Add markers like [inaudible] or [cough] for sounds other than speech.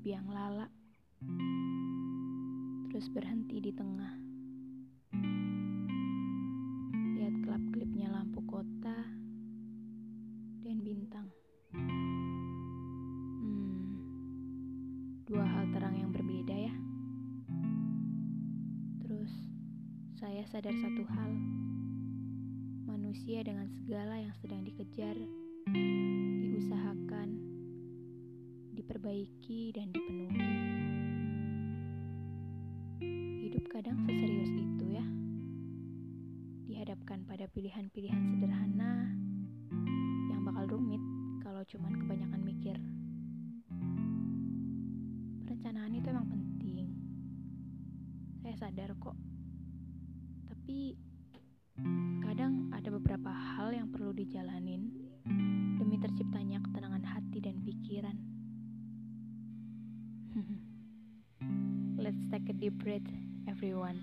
biang lala, terus berhenti di tengah. Lihat kelap-kelipnya lampu kota dan bintang. Hmm, dua hal terang yang berbeda ya. Terus saya sadar satu hal. Manusia dengan segala yang sedang dikejar, diperbaiki, dan dipenuhi. Hidup kadang seserius itu ya. Dihadapkan pada pilihan-pilihan sederhana yang bakal rumit kalau cuman kebanyakan mikir. Perencanaan itu emang penting. Saya sadar kok. Tapi [laughs] Let's take a deep breath, everyone.